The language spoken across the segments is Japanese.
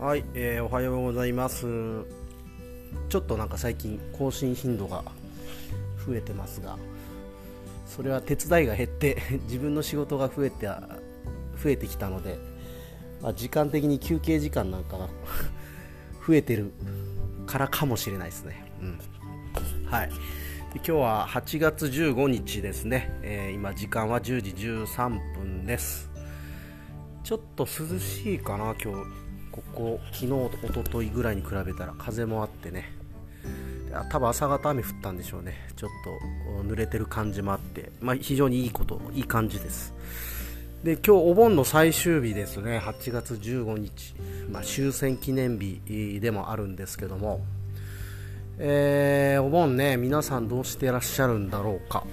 はい、えー、おはようございます。ちょっとなんか最近更新頻度が増えてますがそれは手伝いが減って 自分の仕事が増えて増えてきたので、まあ、時間的に休憩時間なんかが 増えてるからかもしれないですね、うん、はい。今日は8月15日ですね、えー、今時間は10時13分です。ちょっと涼しいかな今日。ここ昨日おとといぐらいに比べたら風もあってね。多分朝方雨降ったんでしょうね。ちょっと濡れてる感じもあって、まあ、非常にいいこといい感じです。で今日お盆の最終日ですね。8月15日、まあ、終戦記念日でもあるんですけども、えー、お盆ね皆さんどうしてらっしゃるんだろうか、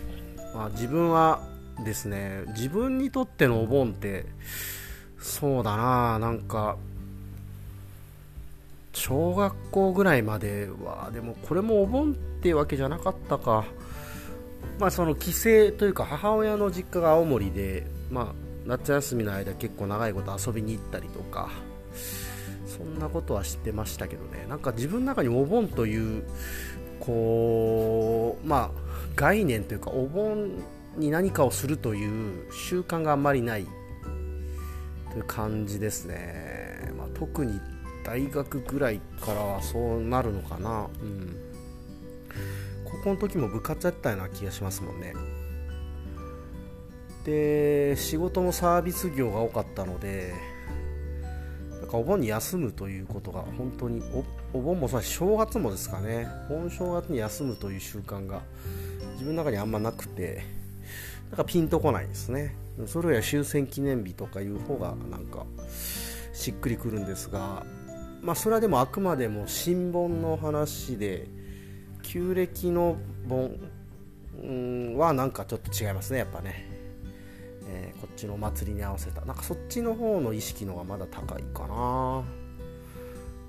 まあ、自分はですね自分にとってのお盆ってそうだななんか小学校ぐらいまではでもこれもお盆ってわけじゃなかったか。まあその帰省というか母親の実家が青森でまあ夏休みの間結構長いこと遊びに行ったりとかそんなことは知ってましたけどね。なんか自分の中にお盆というこうまあ概念というかお盆に何かをするという習慣があんまりないという感じですね、まあ、特に大学ぐらいからはそうなるのかな。うん。高校の時も部活やったような気がしますもんね。で仕事もサービス業が多かったのでなんかお盆に休むということが本当にお盆もさ正月もですかね。本正月に休むという習慣が自分の中にあんまなくてなんかピンとこないですね。それや終戦記念日とかいう方がなんかしっくりくるんですがまあ、それはでもあくまでも新本の話で旧暦の本はなんかちょっと違いますねやっぱね、えー、こっちのお祭りに合わせた。なんかそっちの方の意識の方がまだ高いかな。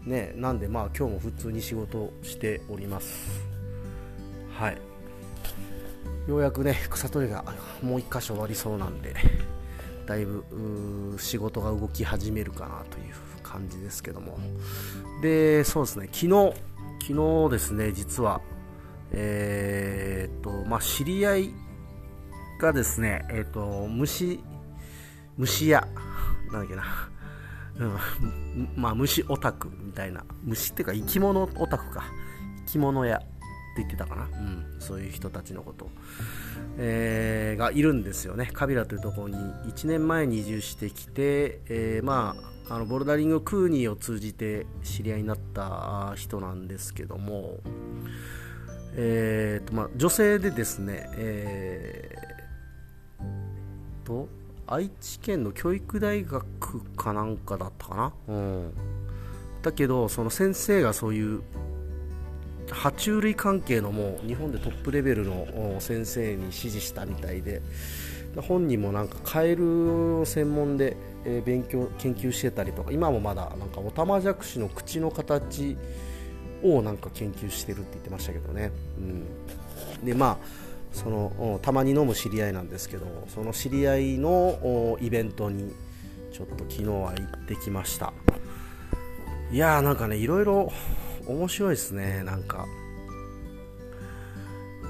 ねなんでまあ今日も普通に仕事しております。はい。ようやくね草取りがもう1箇所終わりそうなんでだいぶ仕事が動き始めるかなという。感じですけども。でそうですね。昨日昨日ですね実は。えー、っとまあ知り合いがですねえー、っと虫虫屋。なんだっけな。うん、まあ虫オタクみたいな。虫っていうか生き物オタクか。生き物屋って言ってたかな、うん、そういう人たちのこと、えー、がいるんですよね。カビラというところに1年前に移住してきて、えー、まああのボルダリングクーニーを通じて知り合いになった人なんですけども、えーとまあ、女性でですね、えー、と愛知県の教育大学かなんかだったかな、うん、だけどその先生がそういう爬虫類関係のもう日本でトップレベルの先生に指示したみたいで本人もなんかカエルを専門でえー、勉強研究してたりとか今もまだなんかオタマジャクシの口の形をなんか研究してるって言ってましたけどね、うん、でまあそのたまに飲む知り合いなんですけどその知り合いのイベントにちょっと昨日は行ってきました。いやーなんかねいろいろ面白いですね。なんか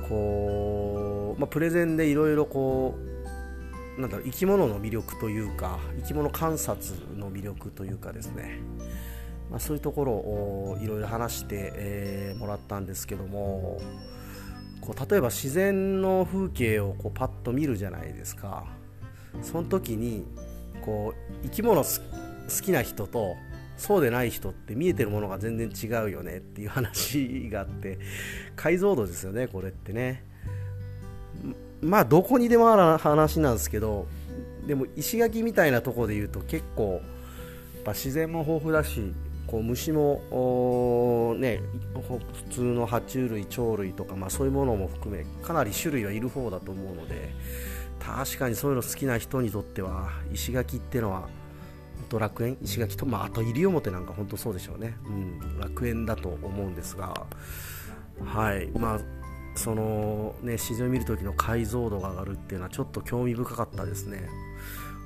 こう、まあ、プレゼンでいろいろこうなんだろう生き物の魅力というか生き物観察の魅力というかですね、まあ、そういうところをいろいろ話して、えー、もらったんですけどもこう例えば自然の風景をこうパッと見るじゃないですか。その時にこう生き物好きな人とそうでない人って見えてるものが全然違うよねっていう話があって解像度ですよねこれってね。まあどこにでもある話なんですけどでも石垣みたいなところで言うと結構やっぱ自然も豊富だしこう虫もね普通の爬虫類鳥類とか、まあ、そういうものも含めかなり種類はいる方だと思うので確かにそういうの好きな人にとっては石垣っていうのはド楽園石垣と、まあ、あと西表なんか本当そうでしょうね、うん、楽園だと思うんですがはい。まあそのね自然を見る時の解像度が上がるっていうのはちょっと興味深かったですね。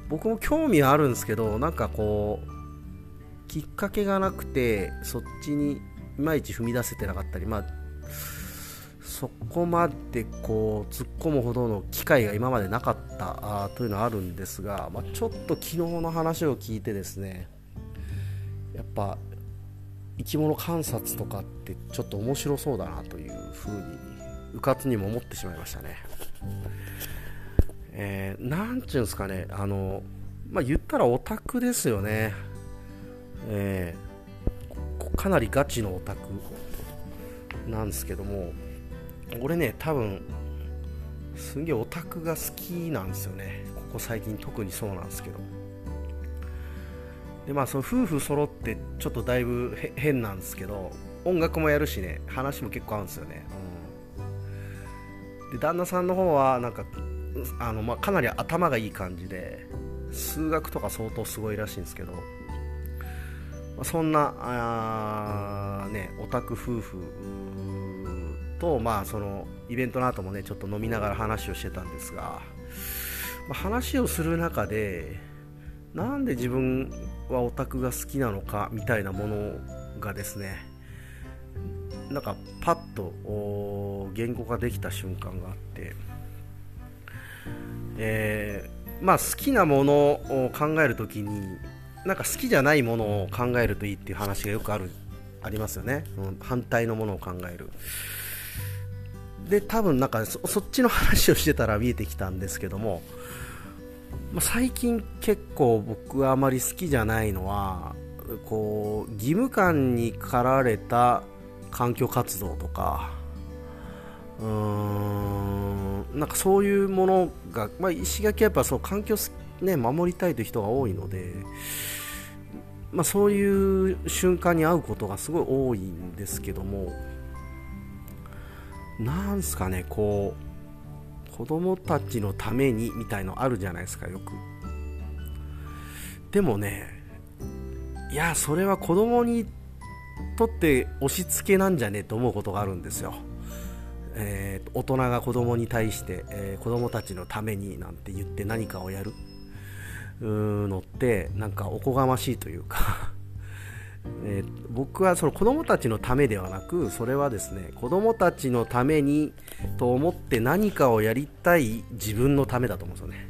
僕も興味はあるんですけどなんかこうきっかけがなくてそっちにいまいち踏み出せてなかったりまあそこまでこう突っ込むほどの機会が今までなかったというのはあるんですが、まあ、ちょっと昨日の話を聞いてですねやっぱ生き物観察とかってちょっと面白そうだなというふうにうかつにも思ってしまいましたね。えー、なんちゅうんですかね、あの、まあ、言ったらオタクですよね。えー、かなりガチのオタクなんですけども、俺ね、多分、すんげえオタクが好きなんですよね。ここ最近特にそうなんですけど。でまあその夫婦揃ってちょっとだいぶ変なんですけど音楽もやるしね話も結構合うんですよね、で旦那さんの方はなんかあの、まあ、かなり頭がいい感じで数学とか相当すごいらしいんですけど、まあ、そんなあ、ね、オタク夫婦と、まあ、そのイベントの後もねちょっと飲みながら話をしてたんですが、まあ、話をする中でなんで自分はオタクが好きなのかみたいなものがですねなんかパッと言語化できた瞬間があって、えー、まあ好きなものを考えるときになんか好きじゃないものを考えるといいっていう話がよくあるありますよね、うん、反対のものを考える。で多分なんかそっちの話をしてたら見えてきたんですけどもまあ、最近結構僕はあまり好きじゃないのはこう義務感に駆られた環境活動とかうーんなんかそういうものが、まあ、石垣はやっぱそう環境、ね、守りたいという人が多いので、まあ、そういう瞬間に会うことがすごい多いんですけどもなんすかねこう子供たちのためにみたいのあるじゃないですかよく。でもねいやそれは子供にとって押し付けなんじゃねえと思うことがあるんですよ、えー、大人が子供に対して、えー、子供たちのためになんて言って何かをやるのってなんかおこがましいというかえー、僕はその子供たちのためではなくそれはですね子供たちのためにと思って何かをやりたい自分のためだと思うんですよね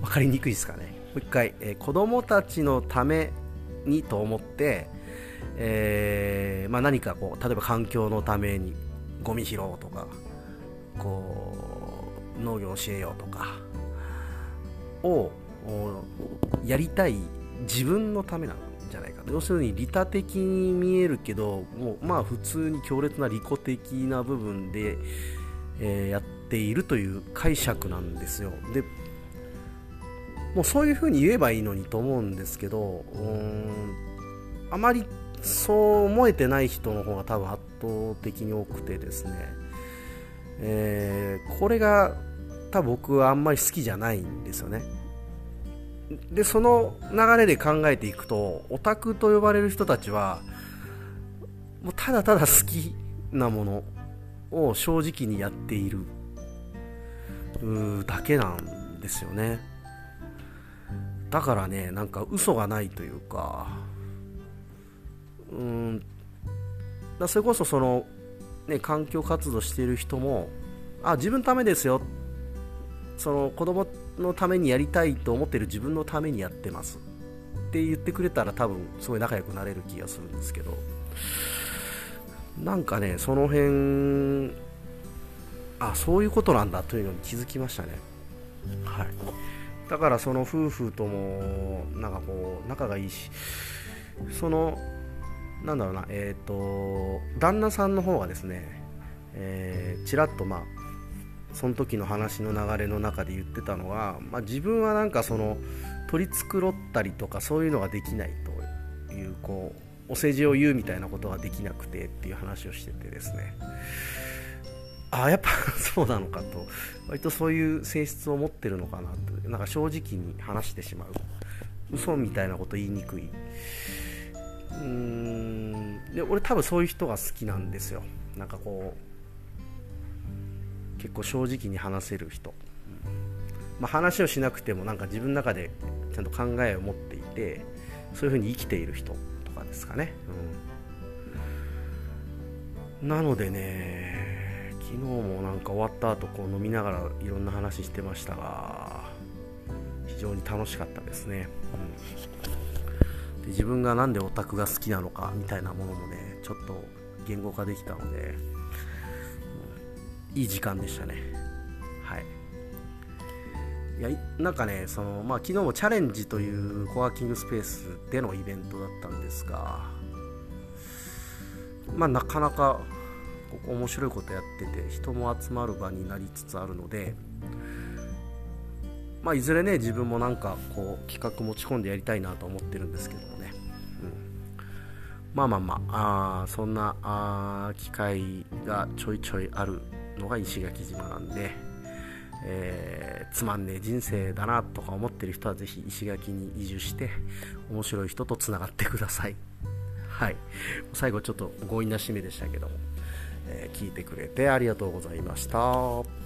分かりにくいですかねもう一回、えー、子供たちのためにと思って、えー、まあ、何かこう例えば環境のためにゴミ拾おうとかこう農業教えようとかをやりたい自分のためなんじゃないか要するに利他的に見えるけどもうまあ普通に強烈な利己的な部分で、えー、やっているという解釈なんですよ。でもうそういうふうに言えばいいのにと思うんですけどうんあまりそう思えてない人の方が多分圧倒的に多くてですね、えー、これが多分僕はあんまり好きじゃないんですよね。でその流れで考えていくとオタクと呼ばれる人たちはもうただただ好きなものを正直にやっているだけなんですよね。だからねなんか嘘がないというかうんだそれこそその、ね、環境活動している人もあ自分のためですよ。その子供のためにやりたいと思ってる自分のためにやってます。って言ってくれたら多分すごい仲良くなれる気がするんですけど。なんかねその辺あそういうことなんだというのに気づきましたね。はい。だからその夫婦ともなんかこう仲がいいしそのなんだろうなえっ、ー、と旦那さんの方がですねえー、ちらっとまあその時の話の流れの中で言ってたのは、まあ、自分はなんかその取り繕ったりとかそういうのができないというこうお世辞を言うみたいなことができなくてっていう話をしててですね。ああやっぱ そうなのかと。割とそういう性質を持ってるのかなとなんか正直に話してしまう。嘘みたいなこと言いにくい。うーん。で俺多分そういう人が好きなんですよ。なんかこう結構正直に話せる人、まあ、話をしなくてもなんか自分の中でちゃんと考えを持っていてそういうふうに生きている人とかですかね、うん、なのでね昨日もなんか終わった後こう飲みながらいろんな話してましたが非常に楽しかったですね、うん、で自分が何でオタクが好きなのかみたいなものもねちょっと言語化できたので、うん、いい時間でしたね。はい。いやなんかねその、まあ、昨日もチャレンジというコワーキングスペースでのイベントだったんですが、まあ、なかなかここ面白いことやってて人も集まる場になりつつあるので、まあ、いずれね自分もなんかこう企画持ち込んでやりたいなと思ってるんですけどもね、うん、まあまあまああそんなあ機会がちょいちょいあるのが石垣島なんで。えー、つまんねえ人生だなとか思ってる人はぜひ石垣に移住して面白い人とつながってください。はい。最後ちょっと強引な締めでしたけども、え、聞いてくれてありがとうございました。